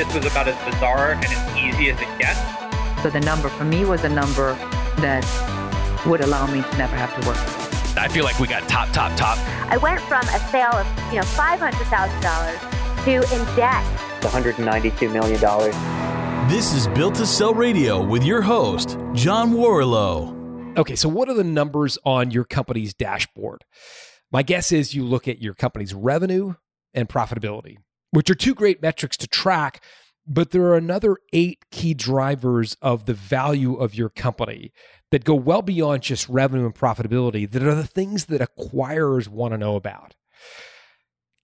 this was about as bizarre and as easy as it gets. So the number for me was a number that would allow me to never have to work. I feel like we got top, top, top. I went from a sale of, you know, $500,000 to in debt. $192 million. This is Built to Sell Radio with your host, John Warrillow. Okay, so what are the numbers on your company's dashboard? My guess is you look at your company's revenue and profitability, which are two great metrics to track, but there are another eight key drivers of the value of your company that go well beyond just revenue and profitability that are the things that acquirers want to know about.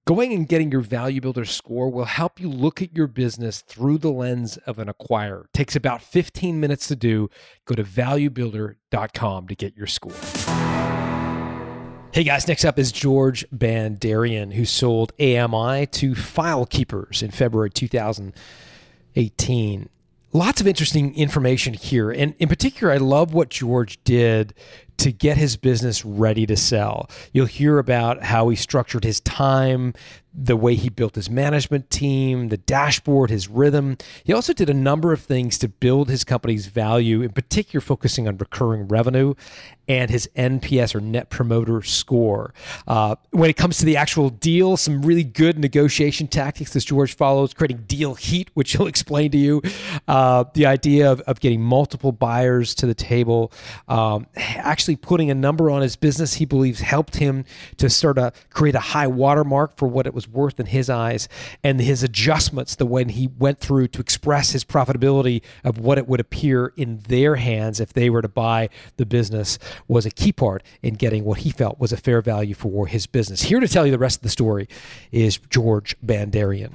Going and getting your value builder score will help you look at your business through the lens of an acquirer. It takes about 15 minutes to do. Go to valuebuilder.com to get your score. Hey guys, next up is George Bandarian, who sold AMI to FileKeepers in February 2018 lots of interesting information here. And in particular, I love what George did to get his business ready to sell. You'll hear about how he structured his time, the way he built his management team, the dashboard, his rhythm. He also did a number of things to build his company's value, in particular, focusing on recurring revenue and his NPS or Net Promoter Score. Uh, when it comes to the actual deal, some really good negotiation tactics that George follows, creating deal heat, which he'll explain to you. Uh, the idea of, of getting multiple buyers to the table, um, actually putting a number on his business he believes helped him to sort of create a high watermark for what it was worth in his eyes and his adjustments the when he went through to express his profitability of what it would appear in their hands if they were to buy the business was a key part in getting what he felt was a fair value for his business. Here to tell you the rest of the story is George Bandarian.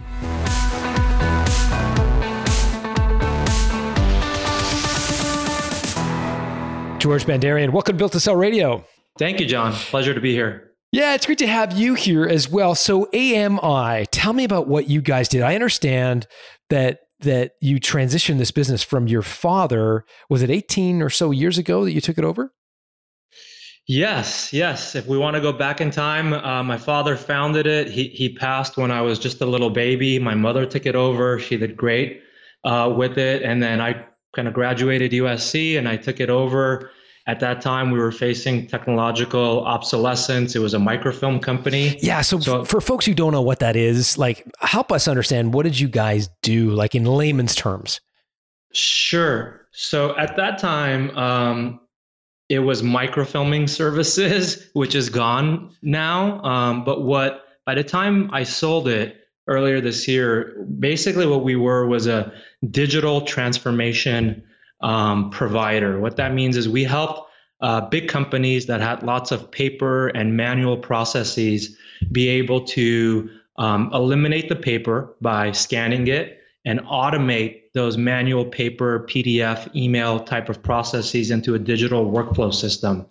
George Bandarian, welcome to Built to Sell Radio. Thank you, John. Pleasure to be here. Yeah, it's great to have you here as well. So AMI, tell me about what you guys did. I understand that that you transitioned this business from your father. Was it 18 or so years ago that you took it over? Yes, yes. If we want to go back in time, uh, my father founded it. He he passed when I was just a little baby. My mother took it over. She did great uh, with it, and then I kind of graduated USC and I took it over. At that time we were facing technological obsolescence. It was a microfilm company. Yeah so, so, for folks who don't know what that is like help us understand what did you guys do like in layman's terms? Sure. So at that time um, it was microfilming services which is gone now. Um, but what by the time i sold it earlier this year basically what we were was a digital transformation um, provider. What that means is we help uh, big companies that had lots of paper and manual processes be able to um, eliminate the paper by scanning it and automate those manual paper, PDF, email type of processes into a digital workflow system.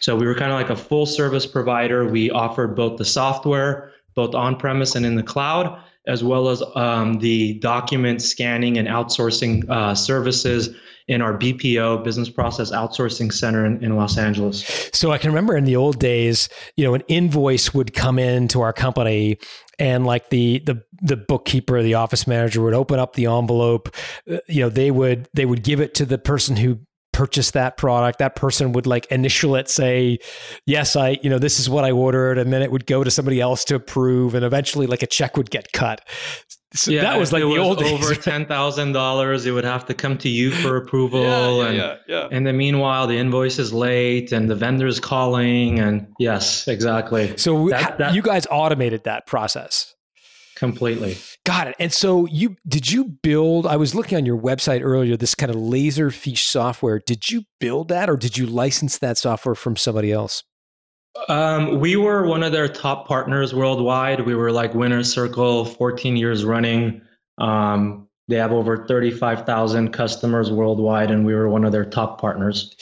So we were kind of like a full service provider. We offered both the software, both on premise and in the cloud, as well as um, the document scanning and outsourcing uh, services in our BPO business process outsourcing center in, in, Los Angeles. So I can remember in the old days, you know, an invoice would come into our company and like the the the bookkeeper, the office manager would open up the envelope, uh, you know, they would they would give it to the person who purchase that product that person would like initial it say yes i you know this is what i ordered and then it would go to somebody else to approve and eventually like a check would get cut so yeah, that was like the was old over ten thousand dollars. It would have to come to you for approval, yeah, yeah, and yeah, yeah. and then meanwhile the invoice is late and the vendor's calling, and yes, exactly. So that, that, you guys automated that process completely. Got it. And so you did you build? I was looking on your website earlier. This kind of Laserfiche software. Did you build that, or did you license that software from somebody else? Um, we were one of their top partners worldwide. We were like winner's circle, 14 years running. Um, they have over 35,000 customers worldwide, and we were one of their top partners.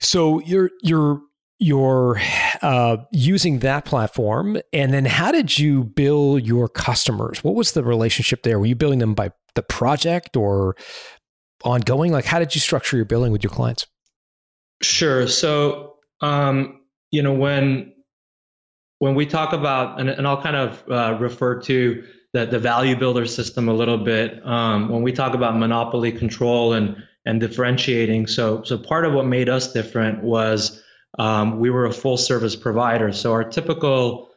So you're you're you're uh, using that platform, and then how did you bill your customers? What was the relationship there? Were you billing them by the project or ongoing? Like, how did you structure your billing with your clients? Sure. So um, you know when when we talk about and, and i'll kind of uh, refer to the, the value builder system a little bit um, when we talk about monopoly control and and differentiating. So so part of what made us different was um, we were a full service provider. So our typical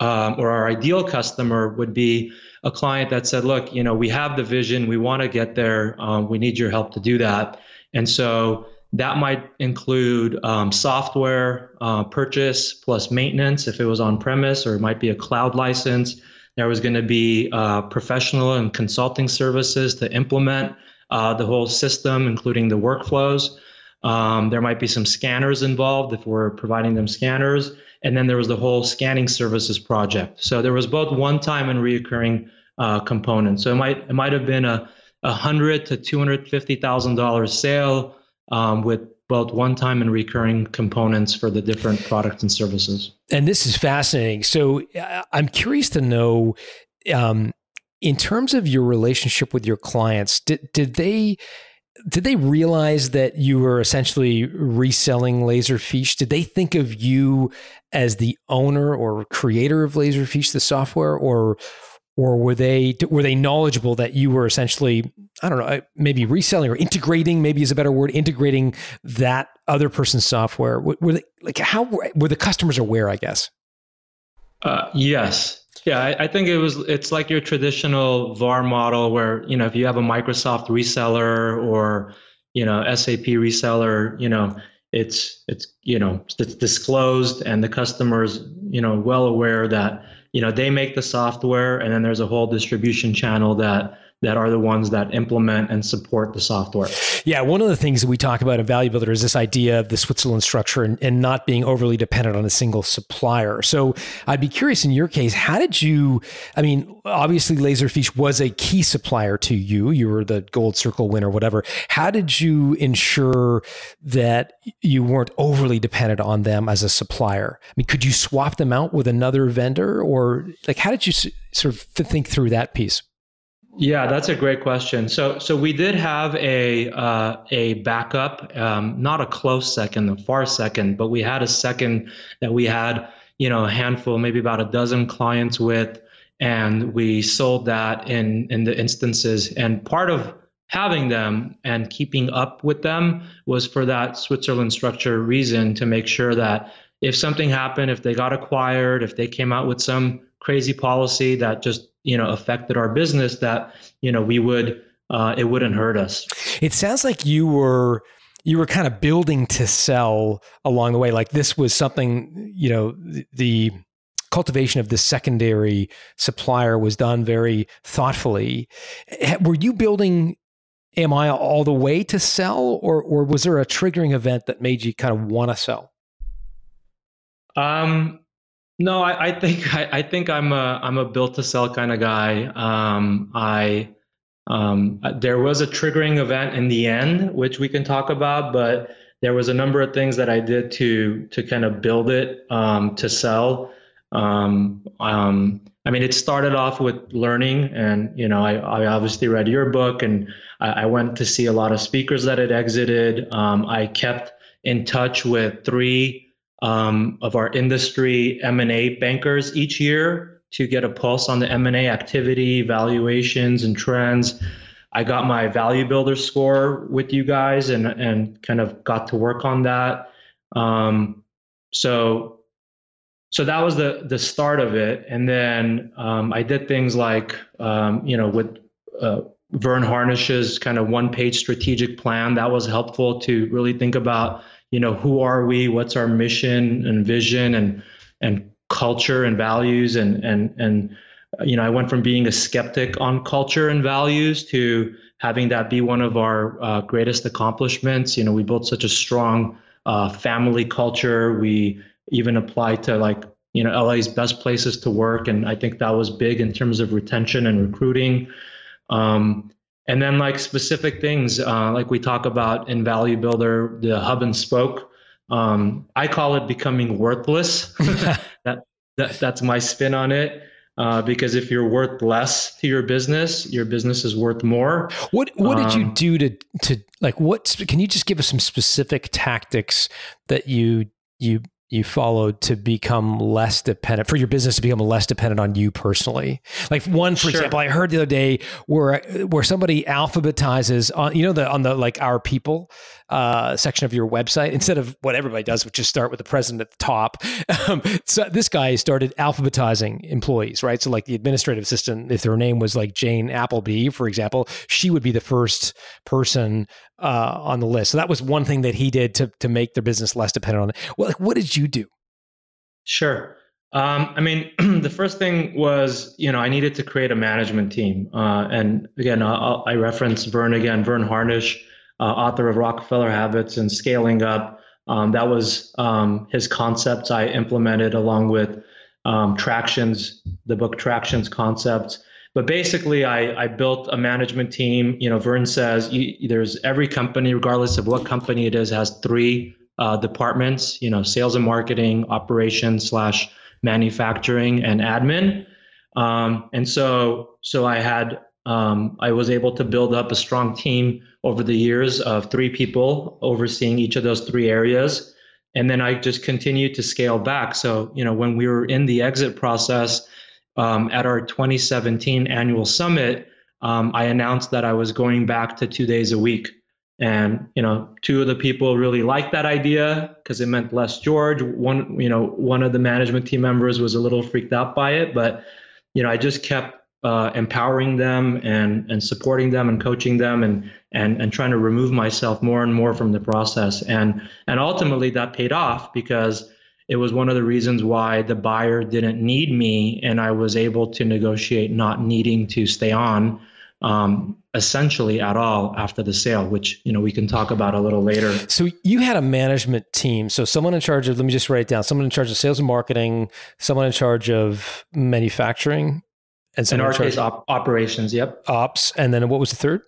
um, or our ideal customer would be a client that said, look, you know, we have the vision, we want to get there, um, we need your help to do that. And so that might include um, software uh, purchase plus maintenance if it was on premise, or it might be a cloud license. There was going to be uh, professional and consulting services to implement uh, the whole system, including the workflows. Um, there might be some scanners involved if we're providing them scanners. And then there was the whole scanning services project. So there was both one-time and reoccurring uh, components. So it might it might have been a, a hundred to two hundred fifty thousand dollars sale um, with both one-time and recurring components for the different products and services. And this is fascinating. So uh, I'm curious to know, um, in terms of your relationship with your clients, did did they did they realize that you were essentially reselling Laserfiche? Did they think of you as the owner or creator of Laserfiche, the software, or or were they were they knowledgeable that you were essentially I don't know uh, maybe reselling or integrating maybe is a better word integrating that other person's software? Were they like how were the customers aware? I guess. Uh, yes, yeah, I, I, think it was. It's like your traditional VAR model, where you know if you have a Microsoft reseller or you know SAP reseller, you know it's it's you know it's disclosed and the customers you know well aware that you know they make the software and then there's a whole distribution channel that that are the ones that implement and support the software. Yeah, one of the things that we talk about in Value Builder is this idea of the Switzerland structure and, and, not being overly dependent on a single supplier. So I'd be curious in your case, how did you, I mean, obviously Laserfiche was a key supplier to you. You were the gold circle winner, whatever. How did you ensure that you weren't overly dependent on them as a supplier? I mean, could you swap them out with another vendor or like, how did you sort of think through that piece? Yeah, that's a great question. So, so we did have a uh, a backup, um, not a close second, a far second, but we had a second that we had, you know, a handful, maybe about a dozen clients with, and we sold that in in the instances. And part of having them and keeping up with them was for that Switzerland structure reason to make sure that if something happened, if they got acquired, if they came out with some crazy policy that just you know affected our business that you know we would uh, it wouldn't hurt us. It sounds like you were you were kind of building to sell along the way. Like this was something you know the, cultivation of the secondary supplier was done very thoughtfully. Were you building AMI all the way to sell or or was there a triggering event that made you kind of want to sell? Um no, I, I think I, I, think I'm a I'm a built to sell kind of guy. Um, I um, there was a triggering event in the end, which we can talk about, but there was a number of things that I did to to kind of build it um, to sell. Um, um, I mean, it started off with learning, and you know, I, I obviously read your book, and I, I, went to see a lot of speakers that had exited. Um, I kept in touch with three um, of our industry M&A bankers each year to get a pulse on the M&A activity, valuations, and trends. I got my value builder score with you guys and and kind of got to work on that. Um, so so that was the the start of it, and then um, I did things like um, you know with uh, Verne Harnish's kind of one page strategic plan that was helpful to really think about you know who are we what's our mission and vision and and culture and values and and and you know i went from being a skeptic on culture and values to having that be one of our uh, greatest accomplishments. You know we built such a strong uh, family culture. We even applied to like you know la's best places to work and i think that was big in terms of retention and recruiting. Um, and then like specific things uh, like we talk about in value builder the hub and spoke um, i call it becoming worthless. That, that, that's my spin on it uh, because if you're worth less to your business your business is worth more. What what did you um, do to to like what can you just give us some specific tactics that you you you followed to become less dependent for your business to become less dependent on you personally. Like one for Sure. example i heard the other day where where somebody alphabetizes on you know the on the like our people uh, section of your website instead of what everybody does which is start with the president at the top. Um, so this guy started alphabetizing employees right? So like the administrative assistant if their name was like jane appleby for example she would be the first person uh, on the list so that was one thing that he did to to make their business less dependent on it well like, what did you do Sure. Um, I mean, the first thing was, you know, I needed to create a management team. Uh, and again, I'll, I reference Verne again, Verne Harnish, uh, author of Rockefeller Habits and Scaling Up. Um, that was um, his concepts I implemented along with um, Tractions, the book Tractions concepts. But basically, I, I built a management team. You know, Verne says you, there's every company, regardless of what company it is, has three uh, departments. You know, sales and marketing, operations slash manufacturing, and admin. Um, and so, so I had um, I was able to build up a strong team over the years of three people overseeing each of those three areas. And then I just continued to scale back. So, you know, when we were in the exit process um, at our 2017 annual summit, um, I announced that I was going back to two days a week. And, you know, two of the people really liked that idea because it meant less George. One, you know, one of the management team members was a little freaked out by it, but, you know, I just kept uh, empowering them and and supporting them and coaching them and and and trying to remove myself more and more from the process and and ultimately that paid off because it was one of the reasons why the buyer didn't need me and I was able to negotiate not needing to stay on um, essentially at all after the sale, which you know we can talk about a little later. So you had a management team. So someone in charge of let me just write it down. Someone in charge of sales and marketing, someone in charge of manufacturing, and In our case, op- operations. Yep, ops, and then what was the third?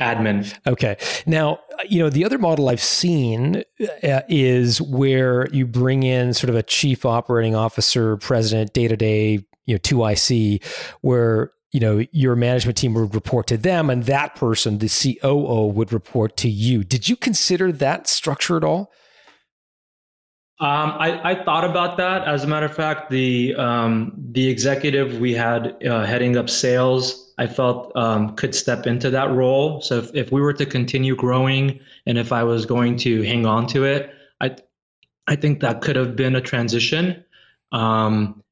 Admin. Okay. Now, you know, the other model I've seen uh, is where you bring in sort of a chief operating officer, president, day to day, you know, 2IC, where, you know, your management team would report to them and that person, the COO, would report to you. Did you consider that structure at all? Um, I, I thought about that. As a matter of fact, the um, the executive we had uh, heading up sales, I felt um, could step into that role. So if, if we were to continue growing, and if I was going to hang on to it, I I think that could have been a transition. Um,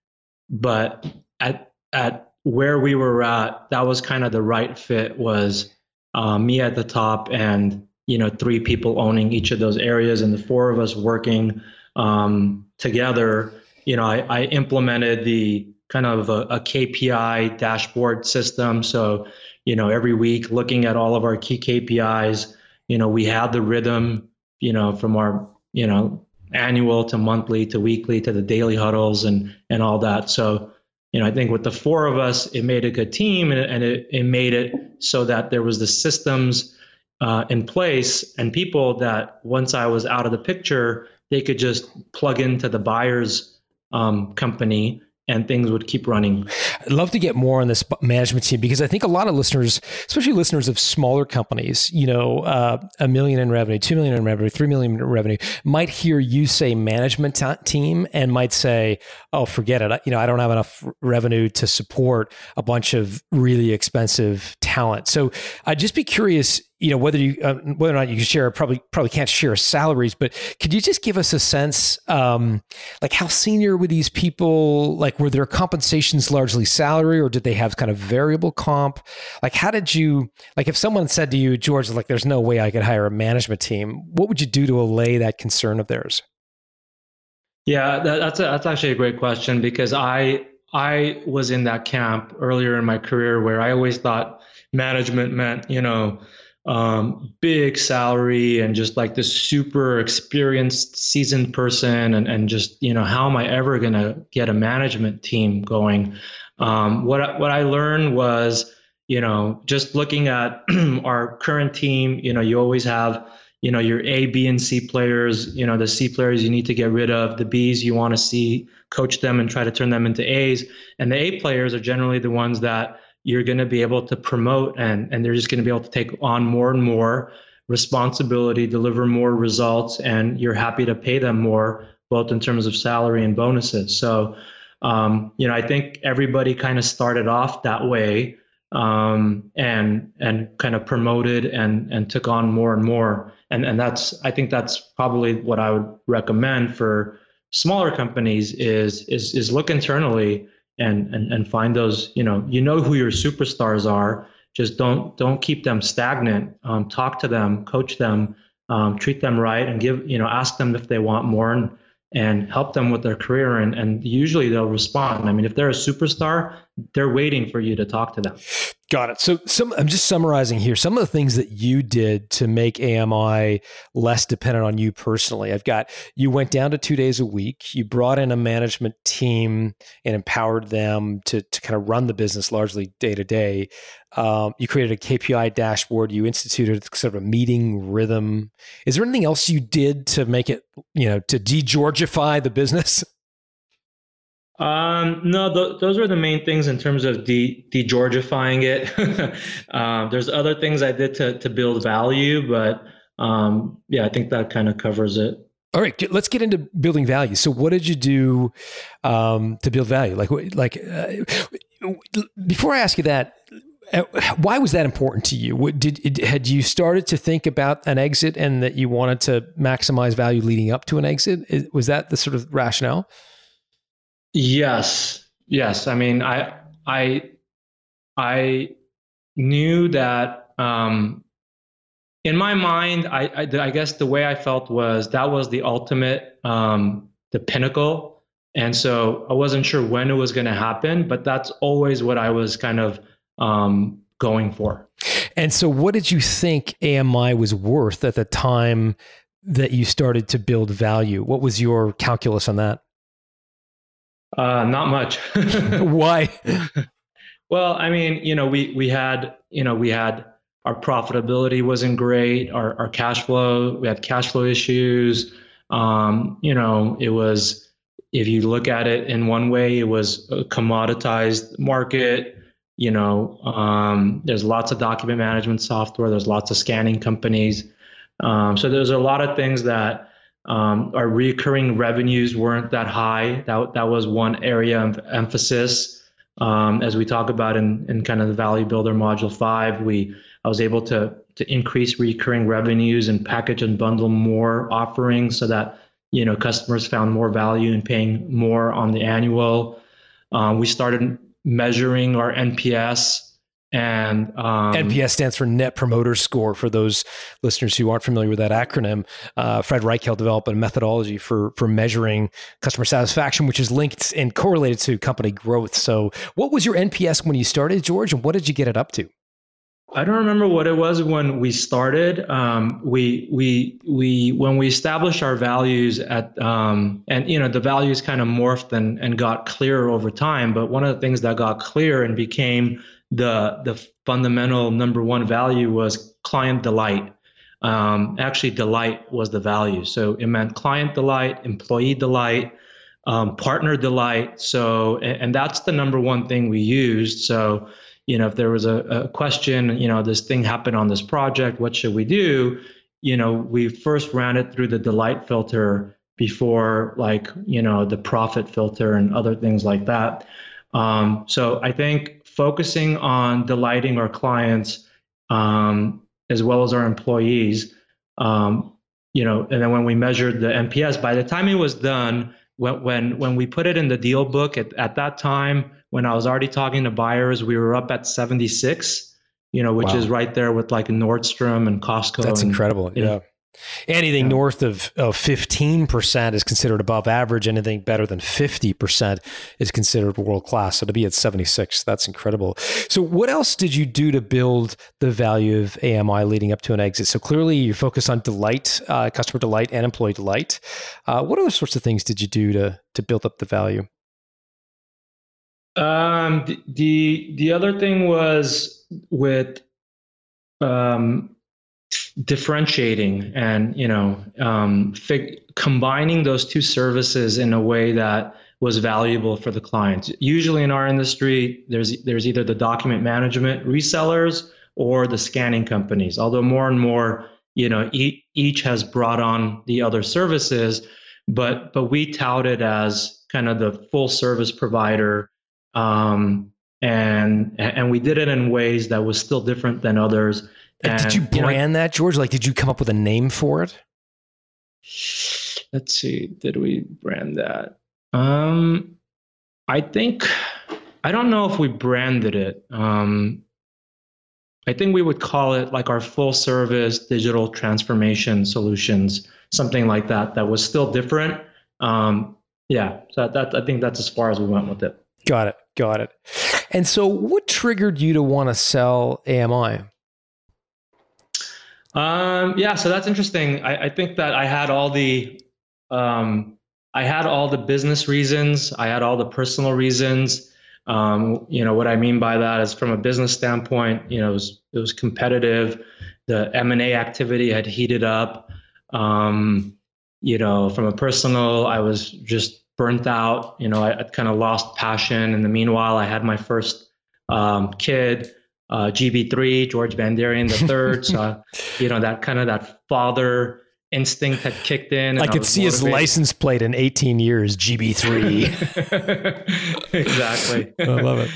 but at at where we were at, that was kind of the right fit. Was uh, me at the top, and you know, three people owning each of those areas, and the four of us working um, together, you know, I, I implemented the kind of a, a, KPI dashboard system. So, you know, every week looking at all of our key KPIs, you know, we had the rhythm, you know, from our, you know, annual to monthly to weekly to the daily huddles and and all that. So, you know, I think with the four of us, it made a good team and, and it, it made it so that there was the systems uh, in place and people that once I was out of the picture, they could just plug into the buyer's um, company and things would keep running. I'd love to get more on this management team because I think a lot of listeners, especially listeners of smaller companies, you know, uh, a million in revenue, two million in revenue, three million in revenue, might hear you say management t- team and might say, "Oh, forget it. You know, I don't have enough revenue to support a bunch of really expensive talent." So I'd just be curious you know whether you uh, whether or not you can share probably probably can't share salaries but could you just give us a sense um, like how senior were these people? Like were their compensations largely salary or did they have kind of variable comp? Like how did you like if someone said to you george like there's no way i could hire a management team what would you do to allay that concern of theirs? Yeah that, that's a, that's actually a great question because i i was in that camp earlier in my career where i always thought management meant you know um, big salary and just like this super experienced seasoned person and, and just you know how am i ever going to get a management team going? Um, what, what i learned was you know just looking at our current team you know you always have you know your a b and c players you know the c players you need to get rid of the b's you want to see coach them and try to turn them into a's. And the a players are generally the ones that you're going to be able to promote and, and they're just going to be able to take on more and more responsibility, deliver more results, and you're happy to pay them more both in terms of salary and bonuses. So, um, you know, I think everybody kind of started off that way um, and and kind of promoted and and took on more and more. And and that's I think that's probably what I would recommend for smaller companies is is is look internally and and and find those you know you know who your superstars are. Just don't don't keep them stagnant. Um, talk to them coach them um, treat them right and give you know ask them if they want more and and help them with their career. And, and usually they'll respond. I mean if they're a superstar they're waiting for you to talk to them Got it. So some I'm just summarizing here some of the things that you did to make AMI less dependent on you personally. I've got you went down to 2 days a week, you brought in a management team and empowered them to to kind of run the business largely day to day. Um, you created a KPI dashboard, you instituted sort of a meeting rhythm. Is there anything else you did to make it, you know, to de-georgify the business? Um, no, th- those were the main things in terms of de de-georgifying it. um, there's other things I did to to build value, but um, yeah, I think that kind of covers it. All right, let's get into building value. So, what did you do um, to build value? Like, like uh, before I ask you that, uh, why was that important to you? What, did had you started to think about an exit and that you wanted to maximize value leading up to an exit? Was that the sort of rationale? Yes, yes. I mean, I I I knew that um, in my mind. I, I, I guess the way I felt was that was the ultimate, um, the pinnacle, and so I wasn't sure when it was going to happen, but that's always what I was kind of um, going for. And so, what did you think AMI was worth at the time that you started to build value? What was your calculus on that? Uh, not much. Why? well, I mean, you know, we we had, you know, we had our profitability wasn't great. Our our cash flow, we had cash flow issues. Um, you know, it was if you look at it in one way, it was a commoditized market. You know, um, there's lots of document management software. There's lots of scanning companies. Um, so there's a lot of things that um, our recurring revenues weren't that high. That, that was one area of emphasis. Um, as we talk about in, in kind of the Value Builder Module 5, we I was able to, to increase recurring revenues and package and bundle more offerings so that you know customers found more value in paying more on the annual. Um, we started measuring our NPS and um, NPS stands for Net Promoter Score. For those listeners who aren't familiar with that acronym, uh, Fred Reichheld developed a methodology for for measuring customer satisfaction, which is linked and correlated to company growth. So, what was your NPS when you started, George, and what did you get it up to? I don't remember what it was when we started. Um, we we we when we established our values at um, and you know the values kind of morphed and and got clearer over time. But one of the things that got clear and became the the fundamental number one value was client delight. Um, actually, delight was the value. So it meant client delight, employee delight, um, partner delight. So and, and, that's the number one thing we used. So you know, if there was a, a question, you know, this thing happened on this project, what should we do? You know, we first ran it through the delight filter before like you know the profit filter and other things like that. Um, so I think focusing on delighting our clients um, as well as our employees. Um, you know, and then when we measured the NPS, by the time it was done, when when when we put it in the deal book at, at that time, when I was already talking to buyers, we were up at 76. You know, which wow. is right there with like Nordstrom and Costco. That's and, incredible. Yeah. Know, Anything yeah. north of, of 15% is considered above average. Anything better than 50% is considered world class. So to be at 76, that's incredible. So, what else did you do to build the value of AMI leading up to an exit? So, clearly you focus on delight, uh, customer delight, and employee delight. Uh, what other sorts of things did you do to, to build up the value? Um, the, the, the other thing was with um, differentiating and you know um, combining those two services in a way that was valuable for the clients. Usually in our industry, there's there's either the document management resellers or the scanning companies. Although more and more, you know, each, each has brought on the other services. but but we touted as kind of the full service provider um, and and we did it in ways that was still different than others and, did you brand you know, that george? Like did you come up with a name for it? Let's see. Did we brand that? Um i think i don't know if we branded it. Um i think we would call it like our full service digital transformation solutions something like that that was still different. Um yeah so that, that i think that's as far as we went with it. Got it. Got it. And so what triggered you to want to sell ami um, yeah, so that's interesting. I, I, think that I had all the um, I had all the business reasons. I had all the personal reasons. Um, you know what I mean by that is from a business standpoint. You know, it was, it was competitive. The M and A activity had heated up. Um, you know, from a personal, I was just burnt out. You know, I, I kind of lost passion. In the meanwhile, I had my first um, kid uh, GB3, George Bandarian the third. so, you know, that kind of that father instinct had kicked in. I could I see motivated. his license plate in 18 years, GB3. exactly. I love it.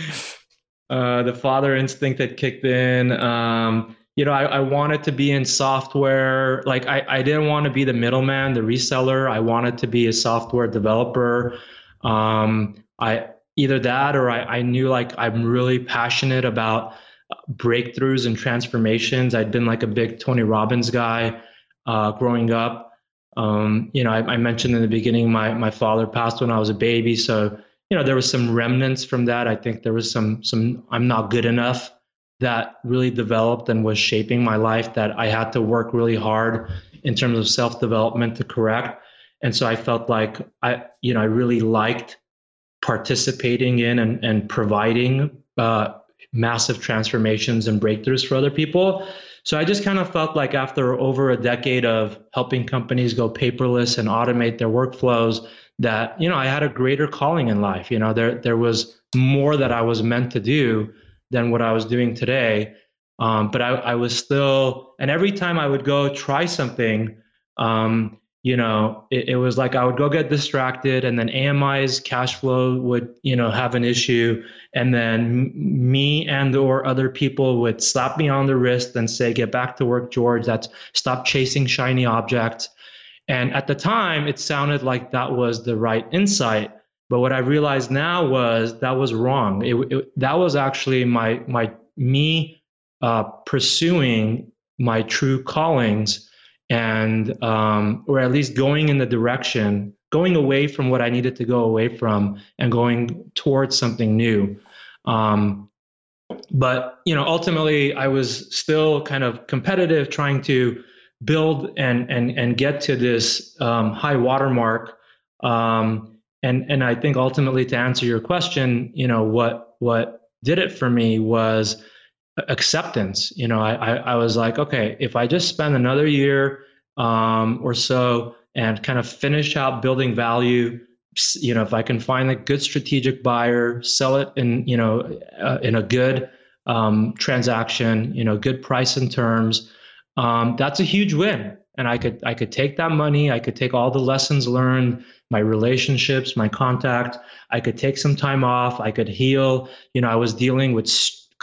Uh, the father instinct had kicked in. Um, you know, I, I, wanted to be in software. Like, I, I didn't want to be the middleman, the reseller. I wanted to be a software developer. Um, I either that or I, I knew like I'm really passionate about breakthroughs and transformations. I'd been like a big Tony Robbins guy uh, growing up. Um, you know, I, I, mentioned in the beginning my my father passed when I was a baby, so you know there was some remnants from that. I think there was some some I'm not good enough that really developed and was shaping my life that I had to work really hard in terms of self development to correct. And so I felt like I you know I really liked participating in and, and providing uh, massive transformations and breakthroughs for other people. So I just kind of felt like after over a decade of helping companies go paperless and automate their workflows, that you know I had a greater calling in life. You know, there there was more that I was meant to do than what I was doing today. Um, but I, I was still, and every time I would go try something, um, you know, it, it, was like I would go get distracted, and then AMI's cash flow would, you know, have an issue, and then me and or other people would slap me on the wrist and say, "Get back to work, George. That's stop chasing shiny objects." And at the time, it sounded like that was the right insight, but what I realized now was that was wrong. It, it, that was actually my my me uh, pursuing my true callings and um, or at least going in the direction going away from what i needed to go away from and going towards something new. Um, but you know ultimately i was still kind of competitive trying to build and and and get to this um, high watermark. Um, and and i think ultimately to answer your question you know what what did it for me was acceptance. You know, I, I, I was like, okay, if I just spend another year um, or so and kind of finish out building value, you know, if I can find a good strategic buyer, sell it in, you know, uh, in a good um, transaction, you know, good price and terms, um, that's a huge win. And I could I could take that money, I could take all the lessons learned, my relationships, my contact, I could take some time off, I could heal. You know, I was dealing with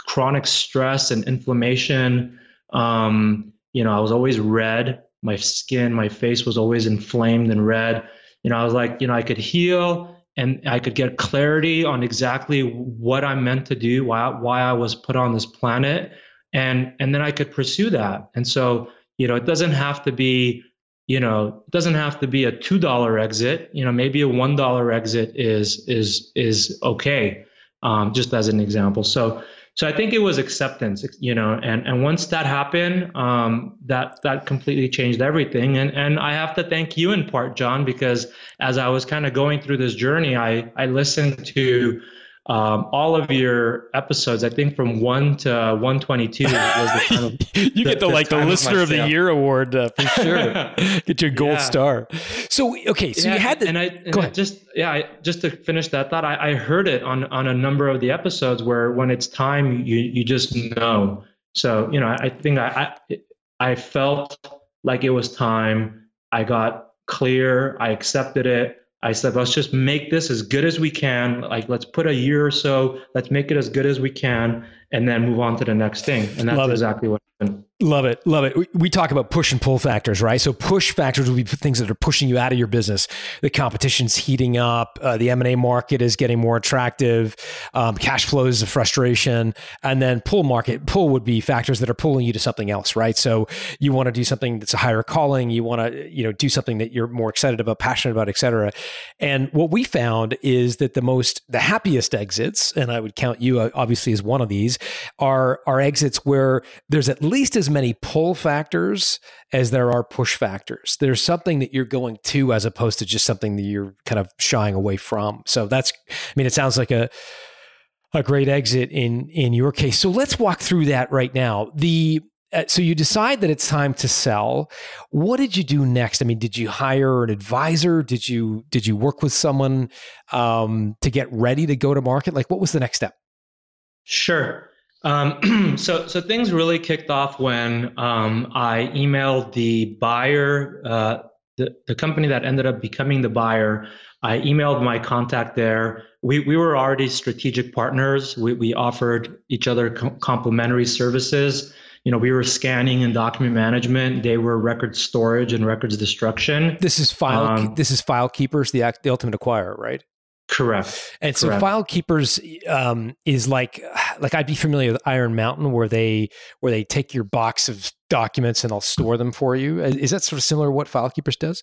chronic stress and inflammation. Um, you know, I was always red. My skin, my face was always inflamed and red. You know, I was like, you know, I could heal and I could get clarity on exactly what I'm meant to do, why why I was put on this planet, and and then I could pursue that. And so, you know, it doesn't have to be, you know, it doesn't have to be a two dollar exit. You know, maybe a one dollar exit is is is okay, um, just as an example. So so I think it was acceptance, you know, and and once that happened, um, that that completely changed everything. And and I have to thank you in part, John, because as I was kind of going through this journey, I I listened to um, all of your episodes, I think from one to 122 was the kind of you the, get the, the like the listener of, of the year award uh, for sure. get your gold yeah. star. So okay, so yeah, you had the and I, and go ahead. just yeah, I, just to finish that thought, I, I heard it on on a number of the episodes where when it's time, you you just know. So you know, I think I I, I felt like it was time. I got clear. I accepted it. I said, let's just make this as good as we can. Like, let's put a year or so. Let's make it as good as we can, and then move on to the next thing. And that's exactly what happened. Love it. Love it. We, talk about push and pull factors, right? So push factors will be things that are pushing you out of your business. The competition's heating up. Uh, the M&A market is getting more attractive. Um, cash flow is a frustration. And then pull market, pull would be factors that are pulling you to something else, right? So you want to do something that's a higher calling. You want to, you know, do something that you're more excited about, passionate about, et cetera. And what we found is that the most, the happiest exits, and I would count you uh, obviously as one of these, are, are exits where there's at least as many pull factors as there are push factors. There's something that you're going to as opposed to just something that you're kind of shying away from. So that's, I mean, it sounds like a, a great exit in in your case. So let's walk through that right now. The uh, so you decide that it's time to sell. What did you do next? I mean, did you hire an advisor? Did you did you work with someone um, to get ready to go to market? Like, what was the next step? Sure. Um, so, so things really kicked off when um, I emailed the buyer, uh, the, the company that ended up becoming the buyer. I emailed my contact there. We, we were already strategic partners. We, we offered each other com- complementary services. You know, we were scanning and document management. They were record storage and records destruction. This is file. Um, this is file keepers, the act, the ultimate acquirer, right? Correct. And so Correct. file keepers um, is like like I'd be familiar with Iron Mountain where they where they take your box of documents and they'll store them for you. Is that sort of similar to what file keepers does?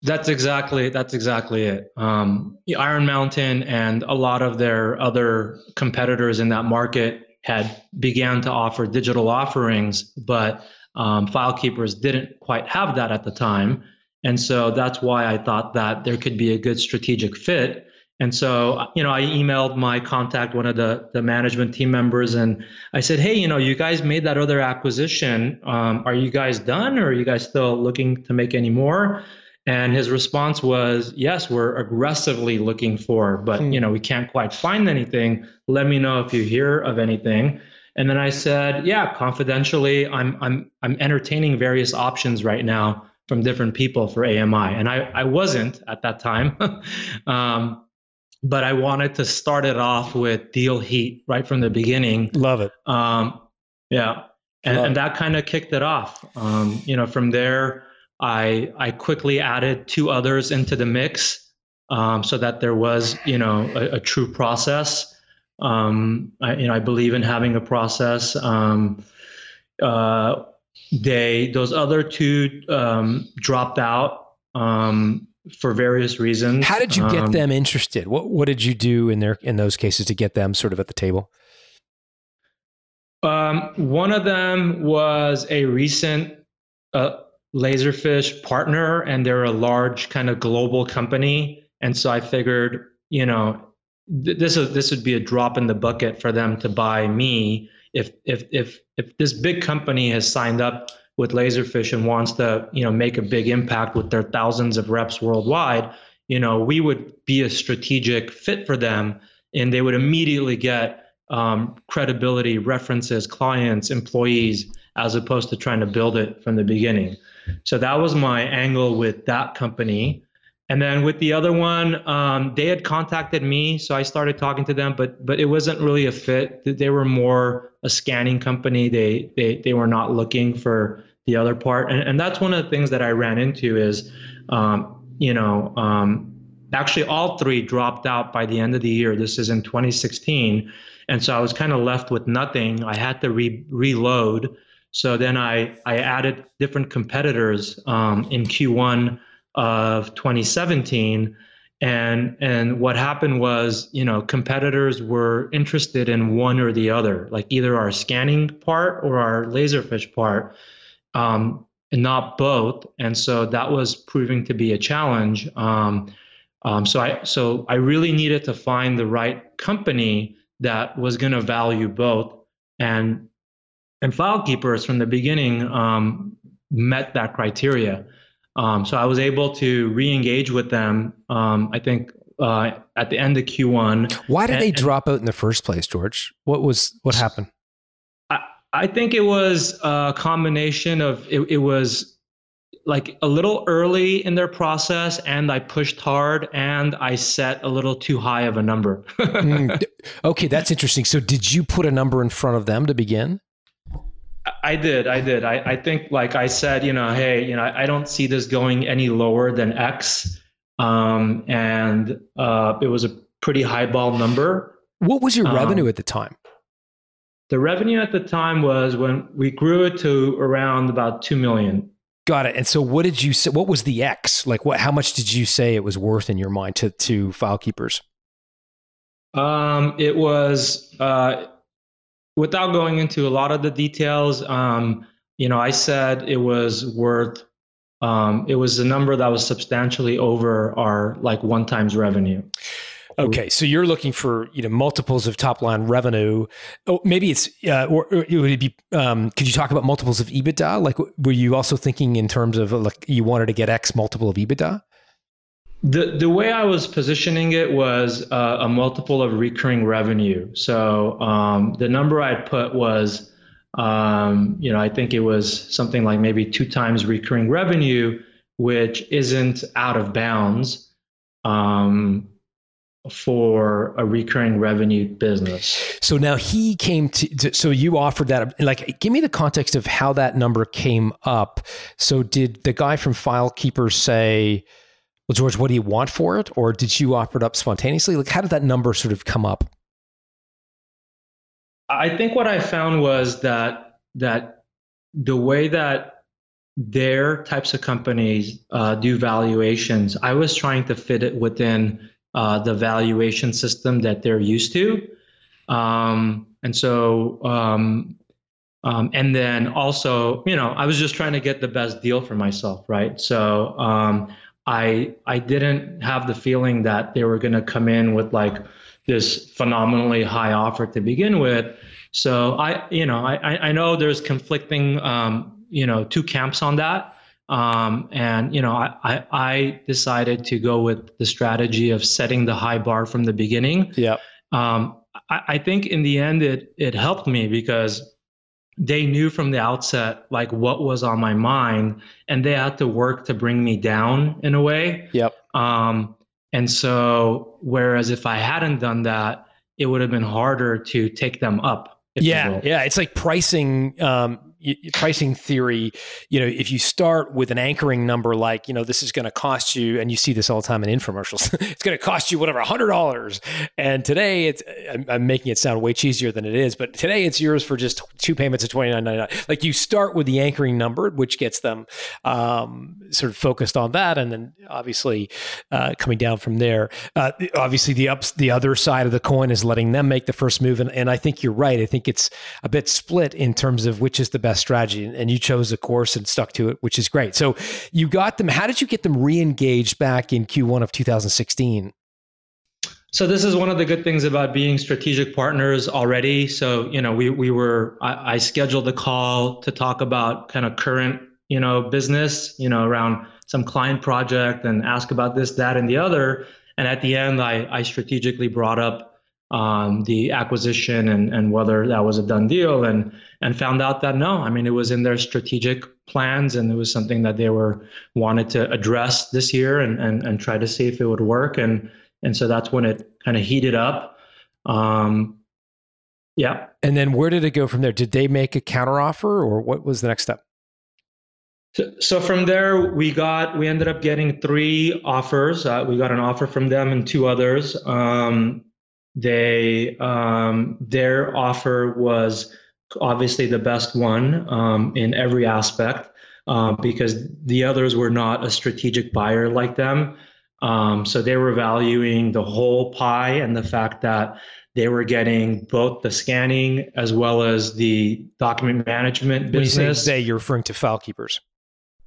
That's exactly that's exactly it. Um, Iron Mountain and a lot of their other competitors in that market had began to offer digital offerings, but um, file keepers didn't quite have that at the time, and so that's why I thought that there could be a good strategic fit and so, you know, I emailed my contact, one of the, the management team members, and I said, hey, you know, you guys made that other acquisition. Um, are you guys done or are you guys still looking to make any more? And his response was, yes, we're aggressively looking for, but, hmm. you know, we can't quite find anything. Let me know if you hear of anything. And then I said, yeah, confidentially, I'm, I'm, I'm entertaining various options right now from different people for AMI. And I, I wasn't at that time. um, but I wanted to start it off with Deal Heat right from the beginning. Love it. Um, yeah, and, and that kind of kicked it off. Um, you know, from there, I I quickly added two others into the mix um, so that there was you know a, a true process. Um, I, you know, I believe in having a process. Um, uh, they those other two um, dropped out. Um, for various reasons. How did you get um, them interested? What what did you do in their in those cases to get them sort of at the table? Um, one of them was a recent uh, Laserfiche partner, and they're a large kind of global company. And so I figured, you know, th- this is this would be a drop in the bucket for them to buy me if if if if this big company has signed up with Laserfiche and wants to, you know, make a big impact with their thousands of reps worldwide, you know, we would be a strategic fit for them, and they would immediately get um, credibility, references, clients, employees, as opposed to trying to build it from the beginning. So that was my angle with that company. And then with the other one, um, they had contacted me, so I started talking to them, but but it wasn't really a fit. They were more a scanning company. They they they were not looking for the other part, and and that's one of the things that I ran into is, um, you know, um, actually all three dropped out by the end of the year. This is in 2016, and so I was kind of left with nothing. I had to re- reload. So then I I added different competitors um, in Q1 of 2017 and and what happened was you know competitors were interested in one or the other like either our scanning part or our laserfiche part um, and not both and so that was proving to be a challenge um, um, so i so i really needed to find the right company that was going to value both and and filekeepers from the beginning um, met that criteria um, so I was able to re-engage with them. Um, I think uh, at the end of Q1. Why did and, they drop out in the first place, George? What was what happened? I, I think it was a combination of it, it was like a little early in their process and I pushed hard and I set a little too high of a number. mm, okay, that's interesting. So did you put a number in front of them to begin? I did. I did. I, I think, like I said, you know, hey, you know, I, I don't see this going any lower than X. Um, and uh, it was a pretty highball number. What was your um, revenue at the time? The revenue at the time was when we grew it to around about two million. Got it. And so, what did you say? What was the X? Like, what? How much did you say it was worth in your mind to to FileKeepers? Um, it was uh, without going into a lot of the details, um, you know, I said it was worth. Um, it was a number that was substantially over our like one times revenue. Okay, so you're looking for you know multiples of top line revenue. Oh, maybe it's uh, or, or it would be. Um, could you talk about multiples of EBITDA? Like, were you also thinking in terms of like you wanted to get X multiple of EBITDA? The the way I was positioning it was uh, a multiple of recurring revenue. So um, the number I put was, um, you know, I think it was something like maybe two times recurring revenue, which isn't out of bounds um, for a recurring revenue business. So now he came to, to, so you offered that like give me the context of how that number came up. So did the guy from FileKeepers say well, George, what do you want for it? Or did you offer it up spontaneously? Like, how did that number sort of come up? I think what I found was that that the way that their types of companies uh, do valuations, I was trying to fit it within uh, the valuation system that they're used to. Um, and so, um, um, and then also, you know, I was just trying to get the best deal for myself, right? So um, I I didn't have the feeling that they were going to come in with like this phenomenally high offer to begin with. So I you know I I know there's conflicting um, you know two camps on that. Um, and you know I, I, I decided to go with the strategy of setting the high bar from the beginning. Yeah. Um, I, I think in the end it it helped me because they knew from the outset like what was on my mind and they had to work to bring me down in a way. Yep. Um and so whereas if i hadn't done that it would have been harder to take them up yeah yeah it's like pricing um pricing theory, you know, if you start with an anchoring number like, you know, this is going to cost you, and you see this all the time in infomercials, it's going to cost you whatever, $100. And today it's, I'm, making it sound way cheesier than it is, but today it's yours for just two payments of $29.99. Like you start with the anchoring number, which gets them um, sort of focused on that. And then obviously uh, coming down from there. Uh, obviously, the ups, the other side of the coin is letting them make the first move. And, and I think you're right. I think it's a bit split in terms of which is the best best strategy and you chose a course and stuck to it which is great. So you got them how did you get them re-engaged back in q1 of 2016 so this is one of the good things about being strategic partners already. So you know we we were I, I scheduled a call to talk about kind of current you know business you know around some client project and ask about this that and the other. And at the end i i strategically brought up um, the acquisition and, and whether that was a done deal. And and found out that no i mean it was in their strategic plans and it was something that they were wanted to address this year and and, and try to see if it would work. And and so that's when it kind of heated up. Um, yeah. And then where did it go from there? Did they make a counteroffer or what was the next step? So, so from there we got we ended up getting three offers. Uh, we got an offer from them and two others. Um, they um, their offer was obviously the best one um, in every aspect uh, because the others were not a strategic buyer like them. Um, so they were valuing the whole pie and the fact that they were getting both the scanning as well as the document management business. When you say they, you're referring to FileKeepers.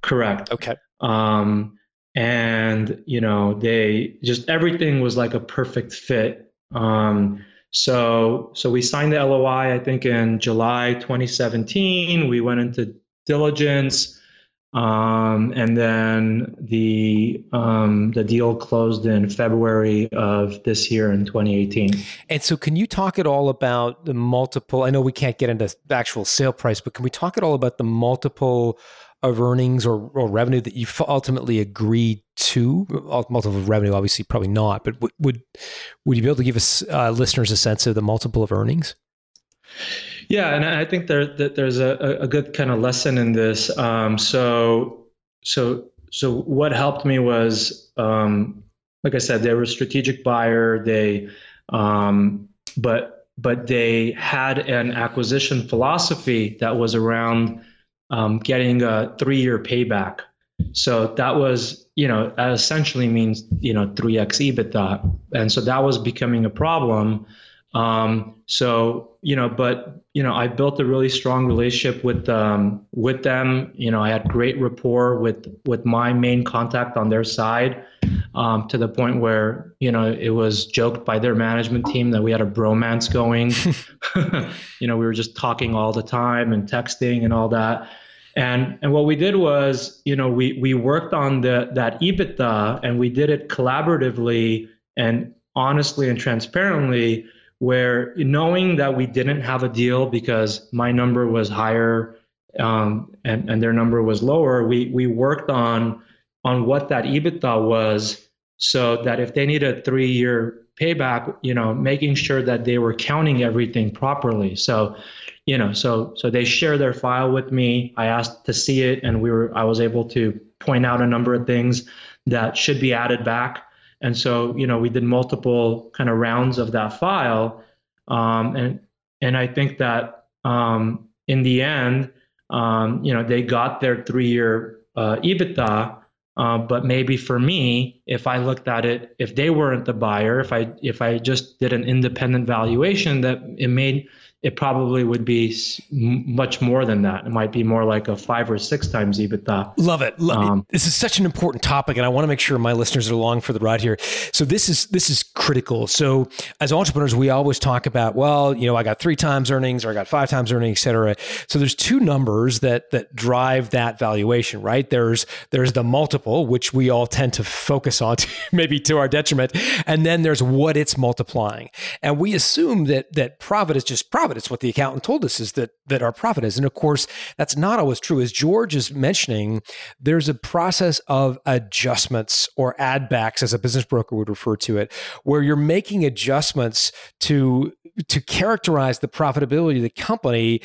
Correct. Okay. Um, and you know, they just everything was like a perfect fit um, so so we signed the LOI I think in July 2017. We went into diligence, um, and then the um, the deal closed in February of this year in 2018. And so, can you talk at all about the multiple? I know we can't get into the actual sale price, but can we talk at all about the multiple of earnings or, or revenue that you ultimately agreed to? Multiple of revenue, obviously, probably not. But would would, would you be able to give us uh, listeners a sense of the multiple of earnings? Yeah, and I think there that there's a, a good kind of lesson in this. Um, so so so what helped me was um, like I said, they were a strategic buyer. They um, but but they had an acquisition philosophy that was around um, getting a three-year payback. So that was, you know, that essentially means, you know, 3x EBITDA. And so that was becoming a problem. Um, so, you know, but, you know, I built a really strong relationship with, um, with them. You know, I had great rapport with, with my main contact on their side um, to the point where you know it was joked by their management team that we had a bromance going. you know, we were just talking all the time and texting and all that. And and what we did was, you know, we we worked on the that EBITDA and we did it collaboratively and honestly and transparently where knowing that we didn't have a deal because my number was higher um, and, and their number was lower, we we worked on on what that EBITDA was so that if they need a three year payback, you know, making sure that they were counting everything properly. So, you know, so so they share their file with me. I asked to see it, and we were I was able to point out a number of things that should be added back. And so, you know, we did multiple kind of rounds of that file, um, and and I think that um, in the end, um, you know, they got their three year uh, EBITDA uh, but maybe for me, if I looked at it, if they weren't the buyer, if I if I just did an independent valuation, that it made it probably would be much more than that. It might be more like a five or six times EBITDA. Love it. Love um, it. This is such an important topic, and I want to make sure my listeners are along for the ride here. So this is this is critical. So as entrepreneurs, we always talk about, well, you know, I got three times earnings, or I got five times earnings, et cetera. So there's two numbers that that drive that valuation, right? There's there's the multiple, which we all tend to focus on, maybe to our detriment, and then there's what it's multiplying, and we assume that that profit is just profit profit. It's what the accountant told us is that that our profit is. And of course, that's not always true. As George is mentioning, there's a process of adjustments or add backs, as a business broker would refer to it, where you're making adjustments to to characterize the profitability of the company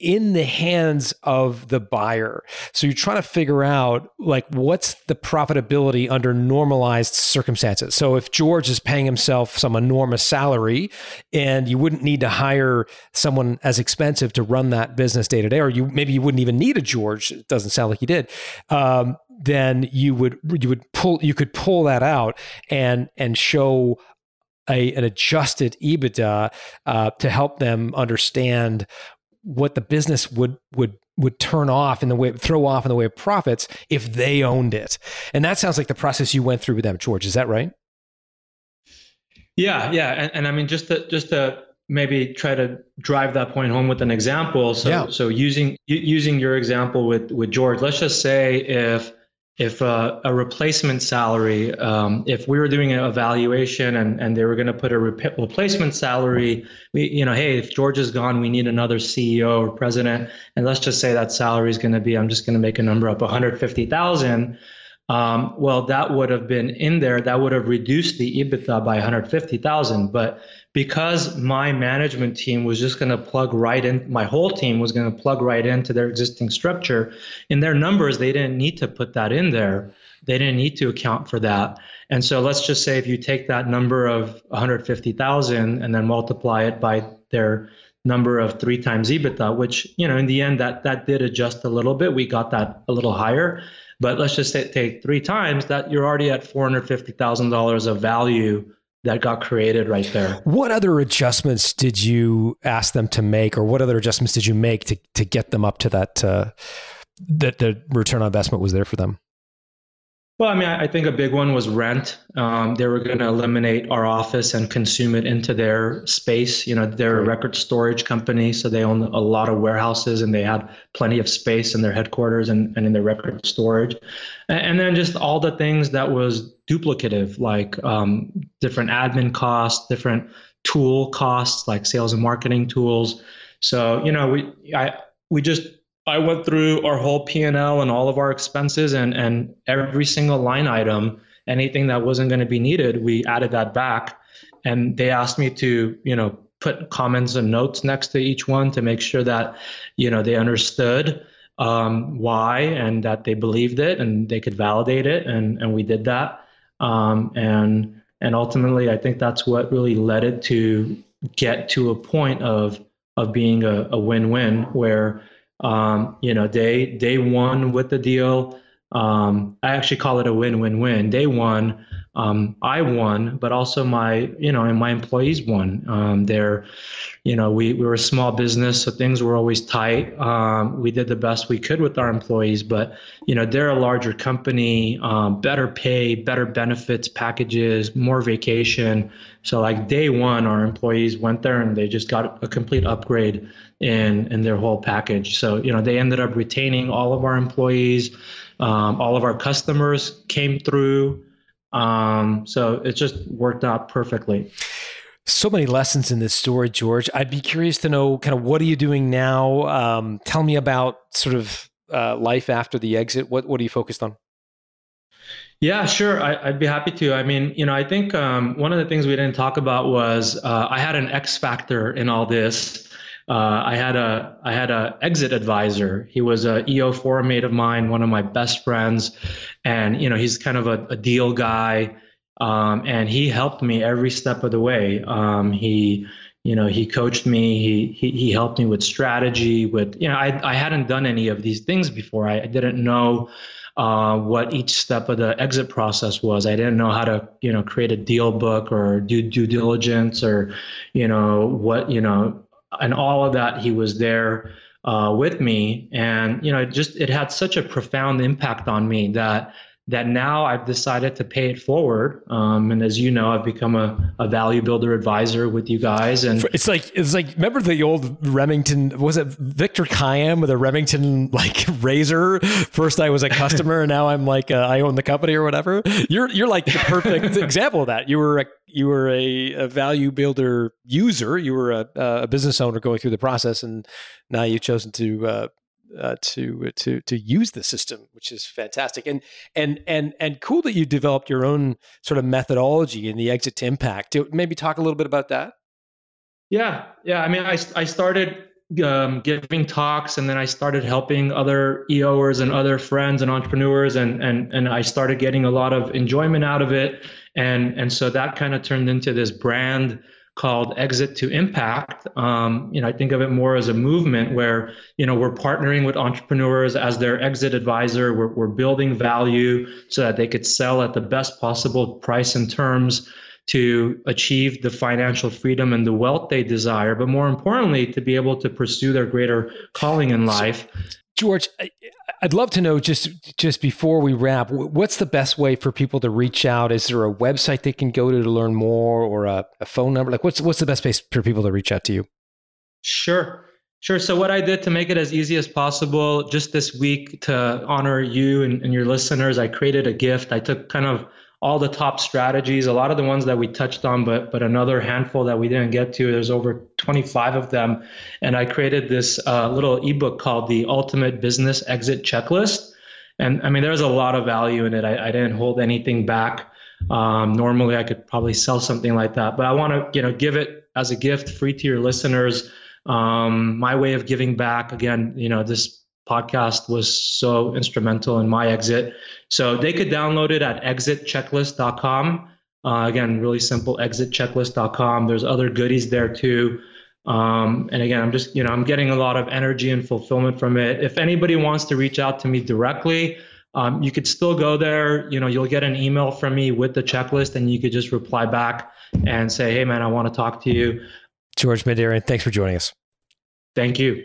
in the hands of the buyer. So you're trying to figure out like what's the profitability under normalized circumstances. So if George is paying himself some enormous salary and you wouldn't need to hire someone as expensive to run that business day to day, or you maybe you wouldn't even need a George. It doesn't sound like you did. Um, then you would you would pull you could pull that out and and show a, an adjusted EBITDA uh, to help them understand what the business would would would turn off in the way throw off in the way of profits if they owned it. And that sounds like the process you went through with them, George. Is that right? Yeah, yeah, and, and I mean just to just to maybe try to drive that point home with an example. So yeah. so using using your example with with George, let's just say if if a replacement salary, um, if we were doing an evaluation and, and they were going to put a rep- replacement salary, we, you know, hey, if George is gone, we need another CEO or president, and let's just say that salary is going to be, I'm just going to make a number up, 150,000. Um, well, that would have been in there. That would have reduced the EBITDA by 150,000. But because my management team was just going to plug right in, my whole team was going to plug right into their existing structure. In their numbers, they didn't need to put that in there. They didn't need to account for that. And so let's just say if you take that number of 150,000 and then multiply it by their number of three times EBITDA, which you know in the end that that did adjust a little bit. We got that a little higher. But let's just say, take three times that you're already at $450,000 of value that got created right there. What other adjustments did you ask them to make, or what other adjustments did you make to, to get them up to that, uh, that the return on investment was there for them? Well, I mean, I think a big one was rent. Um, they were going to eliminate our office and consume it into their space. You know, they're a record storage company, so they own a lot of warehouses and they had plenty of space in their headquarters and, and in their record storage. And, and then just all the things that was duplicative, like um, different admin costs, different tool costs, like sales and marketing tools. So, you know, we I we just I went through our whole P and L and all of our expenses and and every single line item, anything that wasn't going to be needed, we added that back. And they asked me to, you know, put comments and notes next to each one to make sure that, you know, they understood um, why and that they believed it and they could validate it, and and we did that. Um, and and ultimately, I think that's what really led it to get to a point of of being a, a win-win where um, you know day day one with the deal. Um, i actually call it a win-win-win day one um, I won, but also my, you know, and my employees won. Um, they're, you know, we, we were a small business, so things were always tight. Um, we did the best we could with our employees, but, you know, they're a larger company, um, better pay, better benefits packages, more vacation. So like day one, our employees went there and they just got a complete upgrade in, in their whole package. So, you know, they ended up retaining all of our employees. Um, all of our customers came through. Um, so it just worked out perfectly. So many lessons in this story, George. I'd be curious to know kind of what are you doing now? Um, tell me about sort of uh, life after the exit. What what are you focused on? Yeah, sure. I, would be happy to. I mean, you know, I think um, one of the things we didn't talk about was uh, I had an X factor in all this uh, I had a I had a exit advisor. He was a EO forum mate of mine, one of my best friends, and you know he's kind of a, a deal guy, um, and he helped me every step of the way. Um, he you know he coached me. He, he he helped me with strategy. With you know I I hadn't done any of these things before. I, I didn't know. Uh, what each step of the exit process was. I didn't know how to, you know, create a deal book or do due diligence or, you know, what, you know, and all of that, he was there uh, with me, and you know, it just it had such a profound impact on me that that now I've decided to pay it forward. Um, and as you know, I've become a, a value builder advisor with you guys. And it's like it's like remember the old Remington was it Victor Kiam with a Remington like razor? First I was a customer, and now I'm like uh, I own the company or whatever. You're you're like the perfect example of that. You were a you were a, a value builder user. You were a, a business owner going through the process, and now you've chosen to uh, uh, to to to use the system, which is fantastic. And and and and cool that you developed your own sort of methodology in the exit to impact. Maybe talk a little bit about that. Yeah, yeah. I mean, I I started um, giving talks, and then I started helping other EOers and other friends and entrepreneurs, and and and I started getting a lot of enjoyment out of it, and and so that kind of turned into this brand called Exit to Impact. Um, you know, I think of it more as a movement where you know we're partnering with entrepreneurs as their exit advisor. We're, we're building value so that they could sell at the best possible price and terms to achieve the financial freedom and the wealth they desire, but more importantly, to be able to pursue their greater calling in life. George, I'd love to know just just before we wrap, what's the best way for people to reach out? Is there a website they can go to to learn more, or a, a phone number? Like, what's what's the best place for people to reach out to you? Sure. Sure. So what I did to make it as easy as possible, just this week to honor you and, and your listeners, I created a gift. I took kind of all the top strategies, a lot of the ones that we touched on, but but another handful that we didn't get to. There's over 25 of them, and I created this uh, little ebook called the Ultimate Business Exit Checklist. And I mean, there's a lot of value in it. I, I didn't hold anything back. Um, normally, I could probably sell something like that, but I want to you know give it as a gift, free to your listeners. Um, my way of giving back. Again, you know this podcast was so instrumental in my exit. So they could download it at exitchecklist.com. Uh, again, really simple, exitchecklist.com. There's other goodies there too. Um, and again, I'm just, you know, I'm getting a lot of energy and fulfillment from it. If anybody wants to reach out to me directly, um, you could still go there. You know, you'll get an email from me with the checklist, and you could just reply back and say, "Hey, man, I want to talk to you." George Bandarian, thanks for joining us. Thank you.